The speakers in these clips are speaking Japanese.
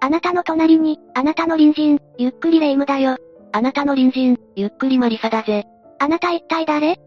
あなたの隣に、あなたの隣人、ゆっくりレ夢ムだよ。あなたの隣人、ゆっくりマリサだぜ。あなた一体誰？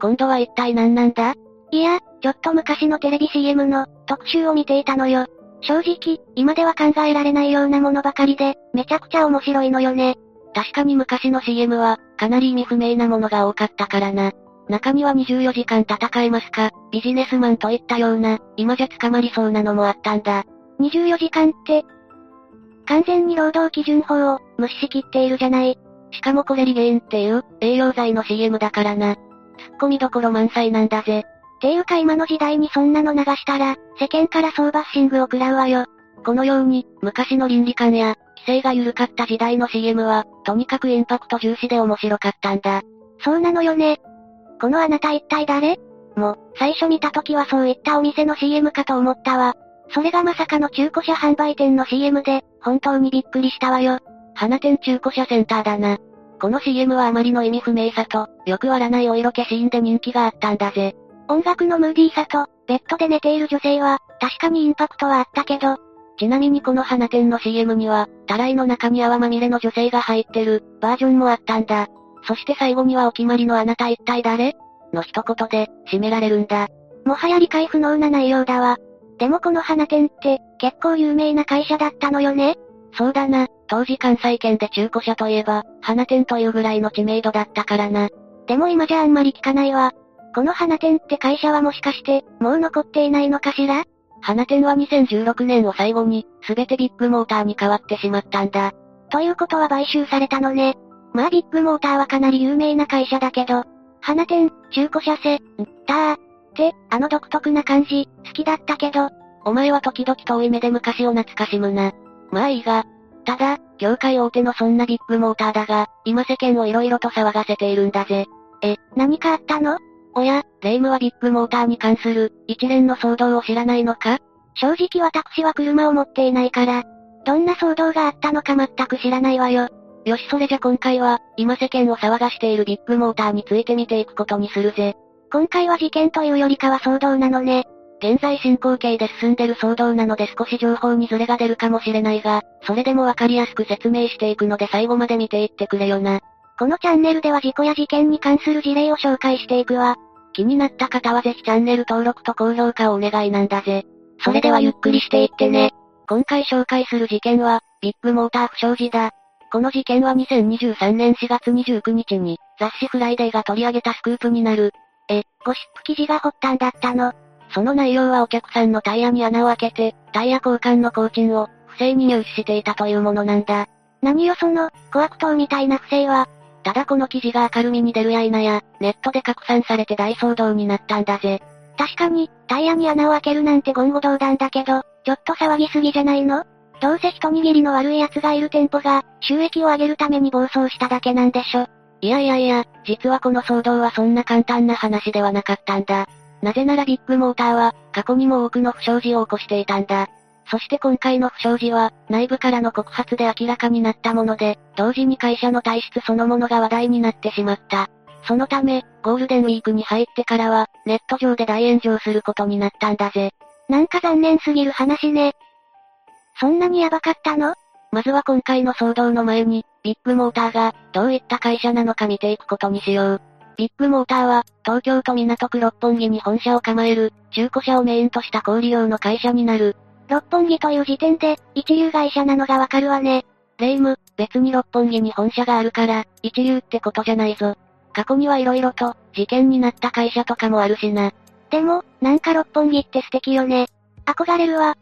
今度は一体何なんだ？いや、ちょっと昔のテレビ CM の特集を見ていたのよ。正直、今では考えられないようなものばかりで、めちゃくちゃ面白いのよね。確かに昔の CM は、かなり意味不明なものが多かったからな。中には24時間戦えますか、ビジネスマンといったような、今じゃ捕まりそうなのもあったんだ。24時間って、完全に労働基準法を無視しきっているじゃない。しかもこれリゲインっていう、栄養剤の CM だからな。突っ込みどころ満載なんだぜ。ていうか今の時代にそんなの流したら、世間から総バッシングを食らうわよ。このように、昔の倫理観や、規制が緩かった時代の CM は、とにかくインパクト重視で面白かったんだ。そうなのよね。このあなた一体誰？もう、最初見た時はそういったお店の CM かと思ったわ。それがまさかの中古車販売店の CM で、本当にびっくりしたわよ。花店中古車センターだな。この CM はあまりの意味不明さと、よく割らないお色気シーンで人気があったんだぜ。音楽のムーディーさと、ベッドで寝ている女性は、確かにインパクトはあったけど、ちなみにこの花店の CM には、たらいの中に泡まみれの女性が入ってる、バージョンもあったんだ。そして最後にはお決まりのあなた一体誰の一言で、締められるんだ。もはや理解不能な内容だわ。でもこの花店って、結構有名な会社だったのよね？そうだな、当時関西圏で中古車といえば、花店というぐらいの知名度だったからな。でも今じゃあんまり聞かないわ。この花店って会社はもしかして、もう残っていないのかしら？花店は2016年を最後に、すべてビッグモーターに変わってしまったんだ。ということは買収されたのね。まあビッグモーターはかなり有名な会社だけど、花店、中古車せ、んたー、って、あの独特な感じ、好きだったけど、お前は時々遠い目で昔を懐かしむな。まあいいが。ただ、業界大手のそんなビッグモーターだが、今世間を色々と騒がせているんだぜ。え、何かあったの？おや、レイムはビッグモーターに関する、一連の騒動を知らないのか？正直私は車を持っていないから、どんな騒動があったのか全く知らないわよ。よしそれじゃ今回は、今世間を騒がしているビッグモーターについて見ていくことにするぜ。今回は事件というよりかは騒動なのね。現在進行形で進んでる騒動なので少し情報にズレが出るかもしれないが、それでもわかりやすく説明していくので最後まで見ていってくれよな。このチャンネルでは事故や事件に関する事例を紹介していくわ。気になった方はぜひチャンネル登録と高評価をお願いなんだぜ。それではゆっくりしていってね。今回紹介する事件は、ビッグモーター不祥事だ。この事件は2023年4月29日に、雑誌フライデーが取り上げたスクープになる。え、ゴシップ記事が発端だったの。その内容はお客さんのタイヤに穴を開けて、タイヤ交換の工賃を、不正に入手していたというものなんだ。何よその、小悪党みたいな不正は。ただこの記事が明るみに出るや否や、ネットで拡散されて大騒動になったんだぜ。確かに、タイヤに穴を開けるなんて言語道断だけど、ちょっと騒ぎすぎじゃないの？どうせ一握りの悪い奴がいる店舗が、収益を上げるために暴走しただけなんでしょ。いやいやいや、実はこの騒動はそんな簡単な話ではなかったんだ。なぜならビッグモーターは、過去にも多くの不祥事を起こしていたんだ。そして今回の不祥事は、内部からの告発で明らかになったもので、同時に会社の体質そのものが話題になってしまった。そのため、ゴールデンウィークに入ってからは、ネット上で大炎上することになったんだぜ。なんか残念すぎる話ね。そんなにヤバかったの？まずは今回の騒動の前に、ビッグモーターが、どういった会社なのか見ていくことにしよう。ビッグモーターは、東京都港区六本木に本社を構える、中古車をメインとした小売用の会社になる。六本木という時点で、一流会社なのがわかるわね。レイム、別に六本木に本社があるから、一流ってことじゃないぞ。過去には色々と、事件になった会社とかもあるしな。でも、なんか六本木って素敵よね。憧れるわ。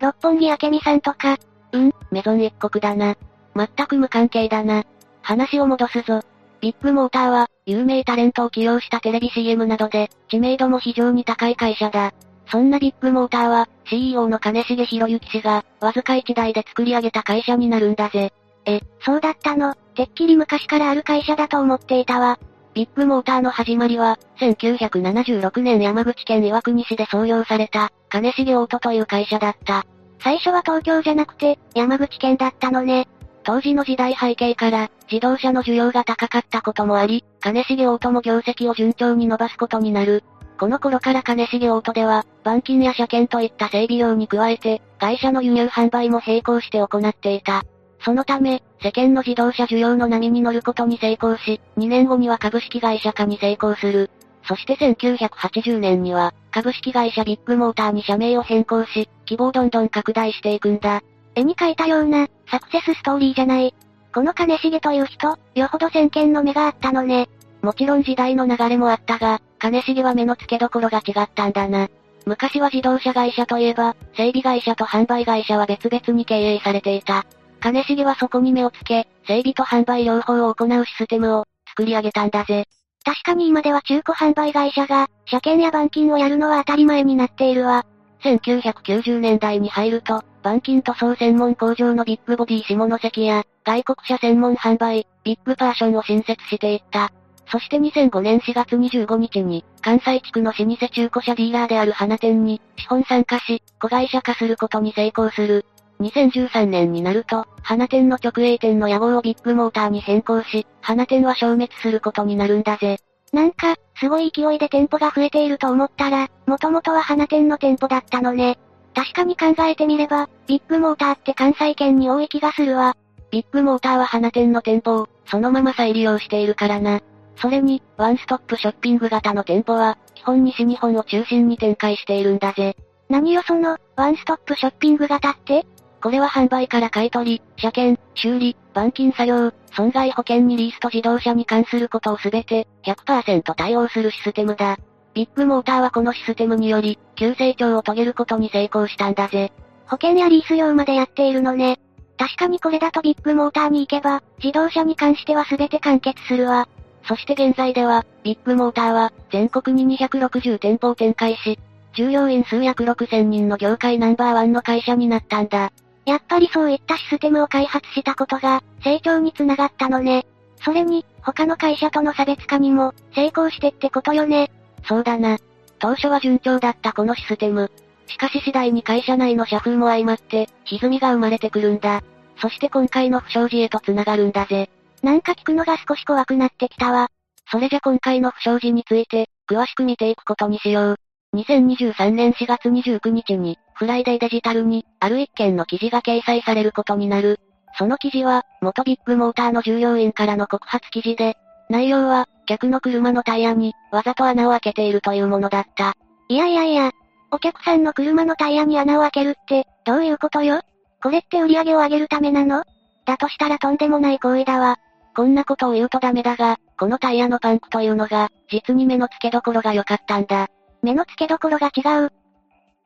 六本木明美さんとか、うん、メゾン一国だな。全く無関係だな。話を戻すぞ。ビッグモーターは、有名タレントを起用したテレビ CM などで、知名度も非常に高い会社だ。そんなビッグモーターは、CEO の金重博之氏が、わずか1台で作り上げた会社になるんだぜ。え、そうだったの、てっきり昔からある会社だと思っていたわ。ビッグモーターの始まりは、1976年山口県岩国市で創業された、金重オートという会社だった。最初は東京じゃなくて、山口県だったのね。当時の時代背景から、自動車の需要が高かったこともあり、金重オートも業績を順調に伸ばすことになる。この頃から金重オートでは、板金や車検といった整備用に加えて、会社の輸入販売も並行して行っていた。そのため、世間の自動車需要の波に乗ることに成功し、2年後には株式会社化に成功する。そして1980年には、株式会社ビッグモーターに社名を変更し、規模をどんどん拡大していくんだ。絵に描いたような、サクセスストーリーじゃない。この金重という人、よほど先見の目があったのね。もちろん時代の流れもあったが、金重は目の付けどころが違ったんだな。昔は自動車会社といえば、整備会社と販売会社は別々に経営されていた。金重はそこに目をつけ、整備と販売両方を行うシステムを作り上げたんだぜ。確かに今では中古販売会社が、車検や板金をやるのは当たり前になっているわ。1990年代に入ると、板金塗装専門工場のビッグボディ下関や、外国車専門販売、ビッグパーションを新設していった。そして2005年4月25日に、関西地区の老舗中古車ディーラーである花店に、資本参加し、子会社化することに成功する。2013年になると、花店の直営店の屋号をビッグモーターに変更し、花店は消滅することになるんだぜ。なんか、すごい勢いで店舗が増えていると思ったら、もともとは花店の店舗だったのね。確かに考えてみれば、ビッグモーターって関西圏に多い気がするわ。ビッグモーターは花店の店舗を、そのまま再利用しているからな。それに、ワンストップショッピング型の店舗は、基本西日本を中心に展開しているんだぜ。何よその、ワンストップショッピング型って？これは販売から買い取り、車検、修理、板金作業、損害保険にリースと自動車に関することをすべて、100%対応するシステムだ。ビッグモーターはこのシステムにより、急成長を遂げることに成功したんだぜ。保険やリース料までやっているのね。確かにこれだとビッグモーターに行けば、自動車に関しては全て完結するわ。そして現在では、ビッグモーターは、全国に260店舗を展開し、従業員数約6000人の業界ナンバーワンの会社になったんだ。やっぱりそういったシステムを開発したことが、成長につながったのね。それに、他の会社との差別化にも、成功してってことよね。そうだな。当初は順調だったこのシステム。しかし次第に会社内の社風も相まって、歪みが生まれてくるんだ。そして今回の不祥事へと繋がるんだぜ。なんか聞くのが少し怖くなってきたわ。それじゃ今回の不祥事について、詳しく見ていくことにしよう。2023年4月29日に、フライデーデジタルに、ある一件の記事が掲載されることになる。その記事は、元ビッグモーターの従業員からの告発記事で、内容は、客の車のタイヤに、わざと穴を開けているというものだった。いやいやいや、お客さんの車のタイヤに穴を開けるって、どういうことよ？これって売り上げを上げるためなの？だとしたらとんでもない行為だわ。こんなことを言うとダメだが、このタイヤのパンクというのが、実に目の付けどころが良かったんだ。目の付けどころが違う。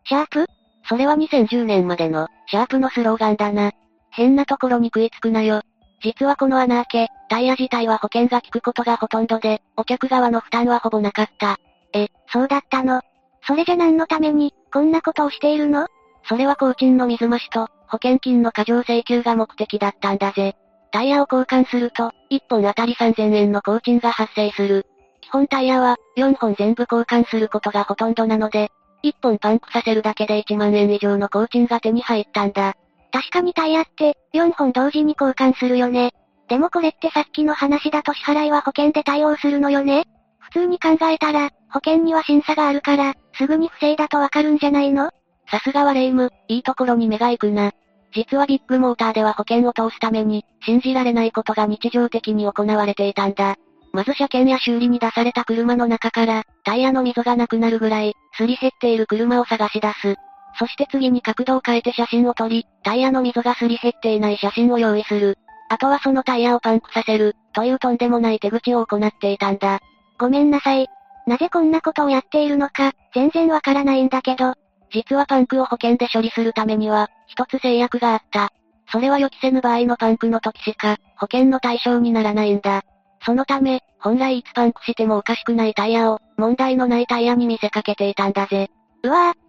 シャープ？それは2010年までの、シャープのスローガンだな。変なところに食いつくなよ。実はこの穴開け、タイヤ自体は保険が効くことがほとんどで、お客側の負担はほぼなかった。え、そうだったの？それじゃ何のために、こんなことをしているの？それは工賃の水増しと、保険金の過剰請求が目的だったんだぜ。タイヤを交換すると、1本あたり3000円の工賃が発生する。基本タイヤは、4本全部交換することがほとんどなので、1本パンクさせるだけで1万円以上の工賃が手に入ったんだ。確かにタイヤって、4本同時に交換するよね。でもこれってさっきの話だと支払いは保険で対応するのよね普通に考えたら、保険には審査があるから、すぐに不正だとわかるんじゃないの？さすがはレイム、いいところに目が行くな。実はビッグモーターでは保険を通すために、信じられないことが日常的に行われていたんだ。まず車検や修理に出された車の中から、タイヤの溝がなくなるぐらい、すり減っている車を探し出す。そして次に角度を変えて写真を撮り、タイヤの溝がすり減っていない写真を用意する。あとはそのタイヤをパンクさせる、というとんでもない手口を行っていたんだ。ごめんなさい。なぜこんなことをやっているのか、全然わからないんだけど。実はパンクを保険で処理するためには、一つ制約があった。それは予期せぬ場合のパンクの時しか、保険の対象にならないんだ。そのため、本来いつパンクしてもおかしくないタイヤを、問題のないタイヤに見せかけていたんだぜ。うわぁ、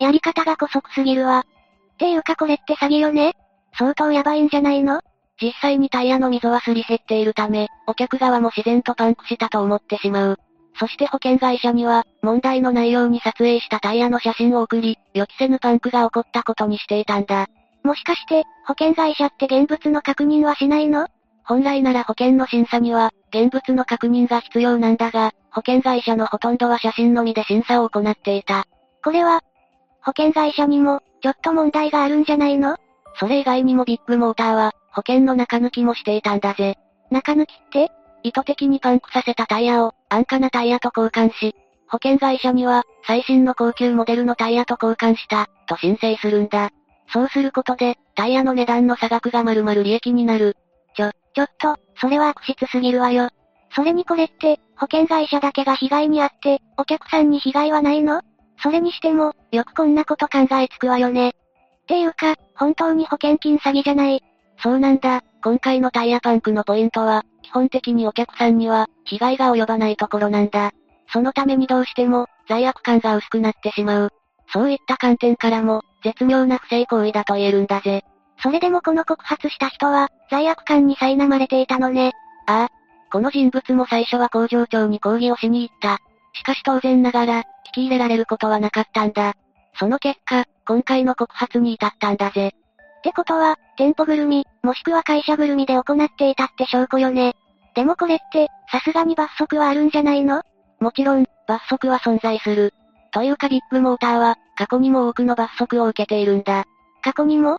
やり方が古速すぎるわ。っていうかこれって詐欺よね？相当やばいんじゃないの？実際にタイヤの溝はすり減っているため、お客側も自然とパンクしたと思ってしまう。そして保険会社には、問題の内容に撮影したタイヤの写真を送り、予期せぬパンクが起こったことにしていたんだ。もしかして、保険会社って現物の確認はしないの？本来なら保険の審査には、現物の確認が必要なんだが、保険会社のほとんどは写真のみで審査を行っていた。これは、保険会社にも、ちょっと問題があるんじゃないの？それ以外にもビッグモーターは、保険の中抜きもしていたんだぜ。中抜きって？意図的にパンクさせたタイヤを、安価なタイヤと交換し、保険会社には、最新の高級モデルのタイヤと交換した、と申請するんだ。そうすることで、タイヤの値段の差額が丸々利益になる。ちょ、ちょっと、それは悪質すぎるわよ。それにこれって、保険会社だけが被害に遭って、お客さんに被害はないの？それにしても、よくこんなこと考えつくわよね。っていうか、本当に保険金詐欺じゃない。そうなんだ、今回のタイヤパンクのポイントは、基本的にお客さんには、被害が及ばないところなんだ。そのためにどうしても、罪悪感が薄くなってしまう。そういった観点からも、絶妙な不正行為だと言えるんだぜ。それでもこの告発した人は、罪悪感に苛まれていたのね。ああ。この人物も最初は工場長に抗議をしに行った。しかし当然ながら、聞き入れられることはなかったんだ。その結果、今回の告発に至ったんだぜ。ってことは、店舗ぐるみ、もしくは会社ぐるみで行っていたって証拠よね。でもこれって、さすがに罰則はあるんじゃないの？もちろん、罰則は存在する。というかビッグモーターは、過去にも多くの罰則を受けているんだ。過去にも？っ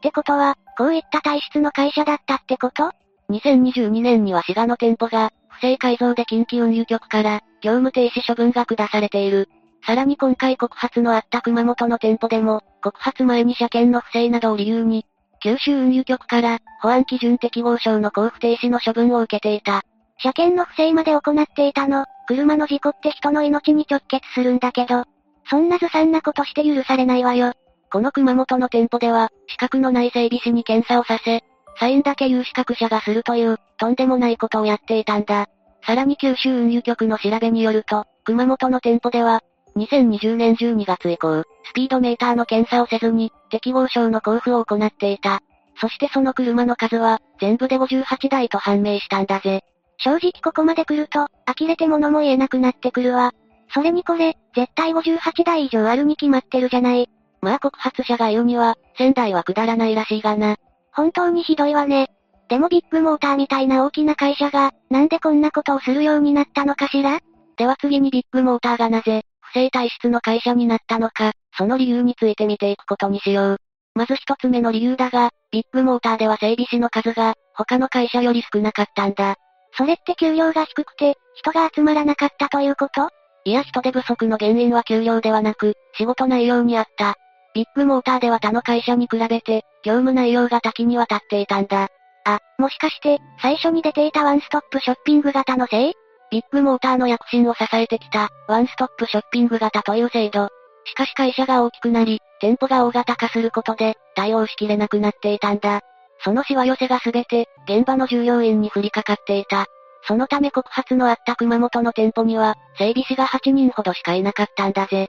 てことは、こういった体質の会社だったってこと ?2022 年には滋賀の店舗が、不正改造で近畿運輸局から、業務停止処分が下されている。さらに今回告発のあった熊本の店舗でも、告発前に車検の不正などを理由に、九州運輸局から、保安基準適合証の交付停止の処分を受けていた。車検の不正まで行っていたの、車の事故って人の命に直結するんだけど、そんなずさんなことして許されないわよ。この熊本の店舗では、資格のない整備士に検査をさせ、サインだけ有資格者がするという、とんでもないことをやっていたんだ。さらに九州運輸局の調べによると、熊本の店舗では、2020年12月以降、スピードメーターの検査をせずに、適合証の交付を行っていた。そしてその車の数は、全部で58台と判明したんだぜ。正直ここまで来ると、呆れて物も言えなくなってくるわ。それにこれ、絶対58台以上あるに決まってるじゃない。まあ告発者が言うには、1000台はくだらないらしいがな。本当にひどいわね。でもビッグモーターみたいな大きな会社が、なんでこんなことをするようになったのかしら？では次にビッグモーターがなぜ、不正体質の会社になったのか、その理由について見ていくことにしよう。まず一つ目の理由だが、ビッグモーターでは整備士の数が、他の会社より少なかったんだ。それって給料が低くて、人が集まらなかったということ？いや人手不足の原因は給料ではなく、仕事内容にあった。ビッグモーターでは他の会社に比べて、業務内容が多岐にわたっていたんだ。あ、もしかして、最初に出ていたワンストップショッピング型のせい？ビッグモーターの躍進を支えてきた、ワンストップショッピング型という制度。しかし会社が大きくなり、店舗が大型化することで、対応しきれなくなっていたんだ。そのしわ寄せがすべて、現場の従業員に降りかかっていた。そのため告発のあった熊本の店舗には、整備士が8人ほどしかいなかったんだぜ。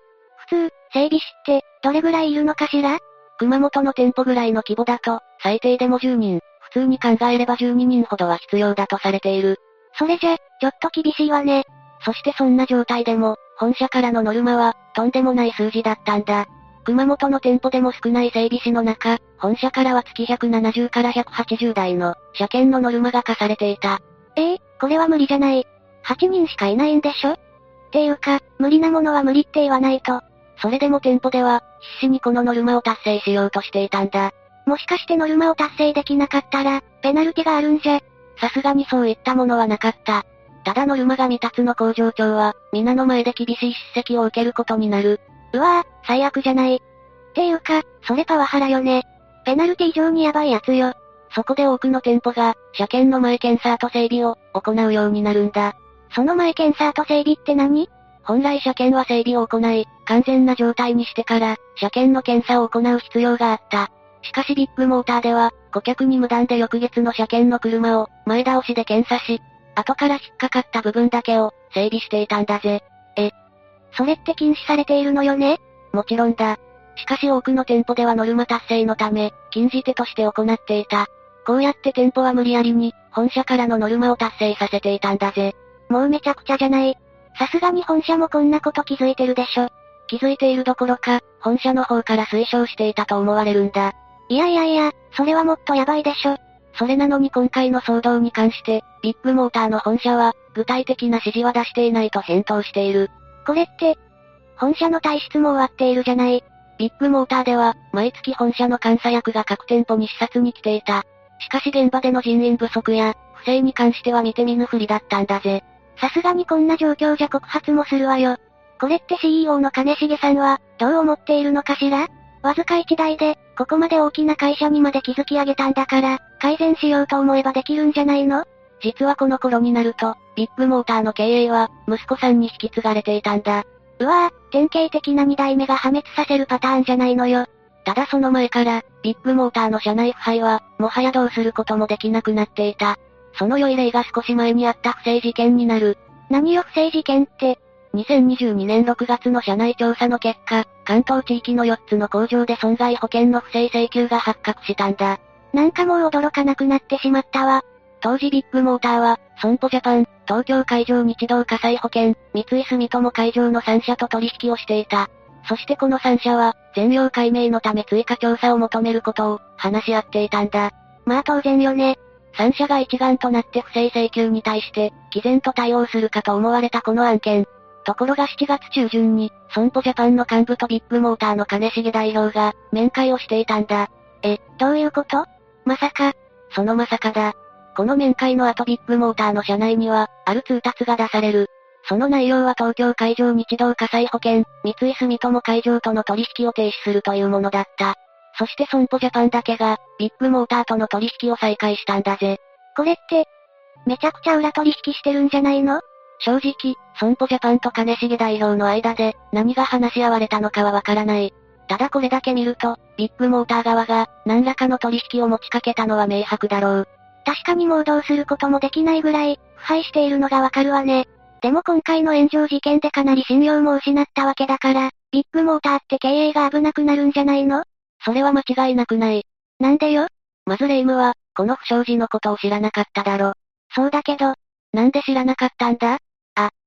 普通、整備士って、どれぐらいいるのかしら？熊本の店舗ぐらいの規模だと、最低でも10人、普通に考えれば12人ほどは必要だとされている。それじゃ、ちょっと厳しいわね。そしてそんな状態でも、本社からのノルマは、とんでもない数字だったんだ。熊本の店舗でも少ない整備士の中、本社からは月170から180台の、車検のノルマが課されていた。ええー、これは無理じゃない。8人しかいないんでしょ？っていうか、無理なものは無理って言わないと。それでも店舗では、必死にこのノルマを達成しようとしていたんだ。もしかしてノルマを達成できなかったら、ペナルティがあるんじゃ。さすがにそういったものはなかった。ただノルマが未達の工場長は、皆の前で厳しい叱責を受けることになる。うわぁ、最悪じゃない。っていうか、それパワハラよね。ペナルティ以上にヤバいやつよ。そこで多くの店舗が、車検の前検査と整備を、行うようになるんだ。その前検査と整備って何？本来車検は整備を行い、完全な状態にしてから、車検の検査を行う必要があった。しかしビッグモーターでは、顧客に無断で翌月の車検の車を、前倒しで検査し、後から引っかかった部分だけを、整備していたんだぜ。え、それって禁止されているのよね？もちろんだ。しかし多くの店舗ではノルマ達成のため、禁じ手として行っていた。こうやって店舗は無理やりに、本社からのノルマを達成させていたんだぜ。もうめちゃくちゃじゃない。さすがに本社もこんなこと気づいてるでしょ。気づいているどころか、本社の方から推奨していたと思われるんだ。いやいやいや、それはもっとやばいでしょ。それなのに今回の騒動に関して、ビッグモーターの本社は、具体的な指示は出していないと返答している。これって、本社の体質も終わっているじゃない。ビッグモーターでは、毎月本社の監査役が各店舗に視察に来ていた。しかし現場での人員不足や、不正に関しては見て見ぬふりだったんだぜ。さすがにこんな状況じゃ告発もするわよ。これって CEO の金重さんは、どう思っているのかしら？わずか一台で、ここまで大きな会社にまで築き上げたんだから、改善しようと思えばできるんじゃないの？実はこの頃になると、ビッグモーターの経営は、息子さんに引き継がれていたんだ。うわぁ、典型的な二代目が破滅させるパターンじゃないのよ。ただその前から、ビッグモーターの社内腐敗は、もはやどうすることもできなくなっていた。その良い例が少し前にあった不正事件になる。何よ不正事件って？2022年6月の社内調査の結果、関東地域の4つの工場で損害保険の不正請求が発覚したんだ。なんかもう驚かなくなってしまったわ。当時ビッグモーターは、損保ジャパン、東京海上日動火災保険、三井住友海上の3社と取引をしていた。そしてこの3社は、全容解明のため追加調査を求めることを、話し合っていたんだ。まあ当然よね。3社が一丸となって不正請求に対して、毅然と対応するかと思われたこの案件。ところが7月中旬に、損保ジャパンの幹部とビッグモーターの金重代表が、面会をしていたんだ。え、どういうこと？まさか、そのまさかだ。この面会の後ビッグモーターの社内には、ある通達が出される。その内容は東京海上日動火災保険、三井住友海上との取引を停止するというものだった。そして損保ジャパンだけが、ビッグモーターとの取引を再開したんだぜ。これって、めちゃくちゃ裏取引してるんじゃないの？正直、損保ジャパンと金重代表の間で、何が話し合われたのかはわからない。ただこれだけ見ると、ビッグモーター側が、何らかの取引を持ちかけたのは明白だろう。確かにもうどうすることもできないぐらい、腐敗しているのがわかるわね。でも今回の炎上事件でかなり信用も失ったわけだから、ビッグモーターって経営が危なくなるんじゃないの？それは間違いなくない。なんでよ？まずレイムは、この不祥事のことを知らなかっただろ。そうだけど、なんで知らなかったんだ？あ、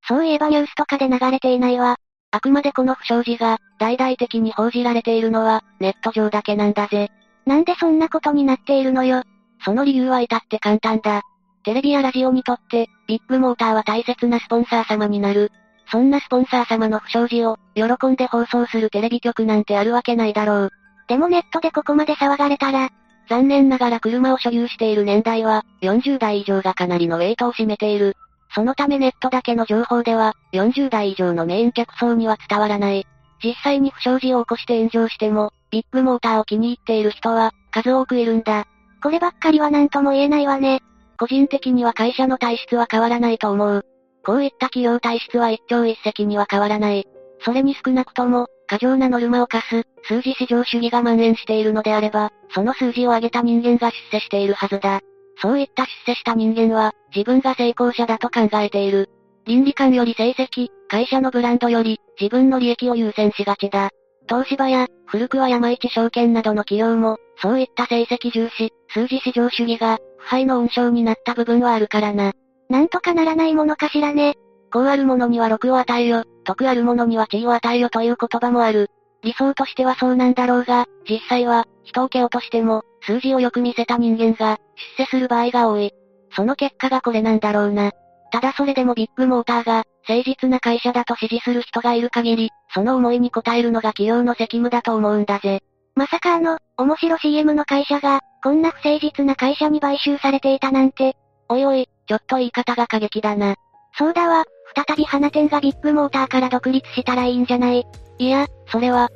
そういえばニュースとかで流れていないわ。あくまでこの不祥事が、大々的に報じられているのは、ネット上だけなんだぜ。なんでそんなことになっているのよ。その理由は至って簡単だ。テレビやラジオにとって、ビッグモーターは大切なスポンサー様になる。そんなスポンサー様の不祥事を、喜んで放送するテレビ局なんてあるわけないだろう。でもネットでここまで騒がれたら、残念ながら車を所有している年代は、40代以上がかなりのウェイトを占めている。そのためネットだけの情報では、40代以上のメイン客層には伝わらない。実際に不祥事を起こして炎上しても、ビッグモーターを気に入っている人は、数多くいるんだ。こればっかりは何とも言えないわね。個人的には会社の体質は変わらないと思う。こういった企業体質は一朝一夕には変わらない。それに少なくとも、過剰なノルマを課す、数字至上主義が蔓延しているのであれば、その数字を上げた人間が出世しているはずだ。そういった出世した人間は、自分が成功者だと考えている。倫理観より成績、会社のブランドより、自分の利益を優先しがちだ。東芝や、古くは山一証券などの企業も、そういった成績重視、数字至上主義が、腐敗の温床になった部分はあるからな。なんとかならないものかしらね。こうあるものには禄を与えよ、得あるものには地位を与えよという言葉もある。理想としてはそうなんだろうが、実際は、人を蹴落としても、数字をよく見せた人間が、出世する場合が多い。その結果がこれなんだろうな。ただそれでもビッグモーターが、誠実な会社だと支持する人がいる限り、その思いに応えるのが企業の責務だと思うんだぜ。まさかあの、面白 CM の会社が、こんな不誠実な会社に買収されていたなんて。おいおい、ちょっと言い方が過激だな。そうだわ、再び花店がビッグモーターから独立したらいいんじゃない？いや、それは、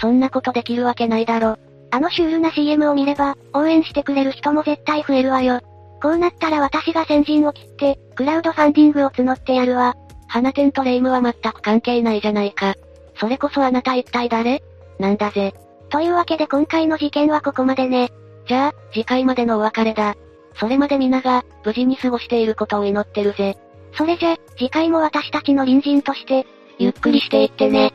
そんなことできるわけないだろ。あのシュールな CM を見れば、応援してくれる人も絶対増えるわよ。こうなったら私が先陣を切って、クラウドファンディングを募ってやるわ。花店とレイムは全く関係ないじゃないか。それこそあなた一体誰？なんだぜ。というわけで今回の事件はここまでね。じゃあ、次回までのお別れだ。それまで皆が、無事に過ごしていることを祈ってるぜ。それじゃ、次回も私たちの隣人として、ゆっくりしていってね。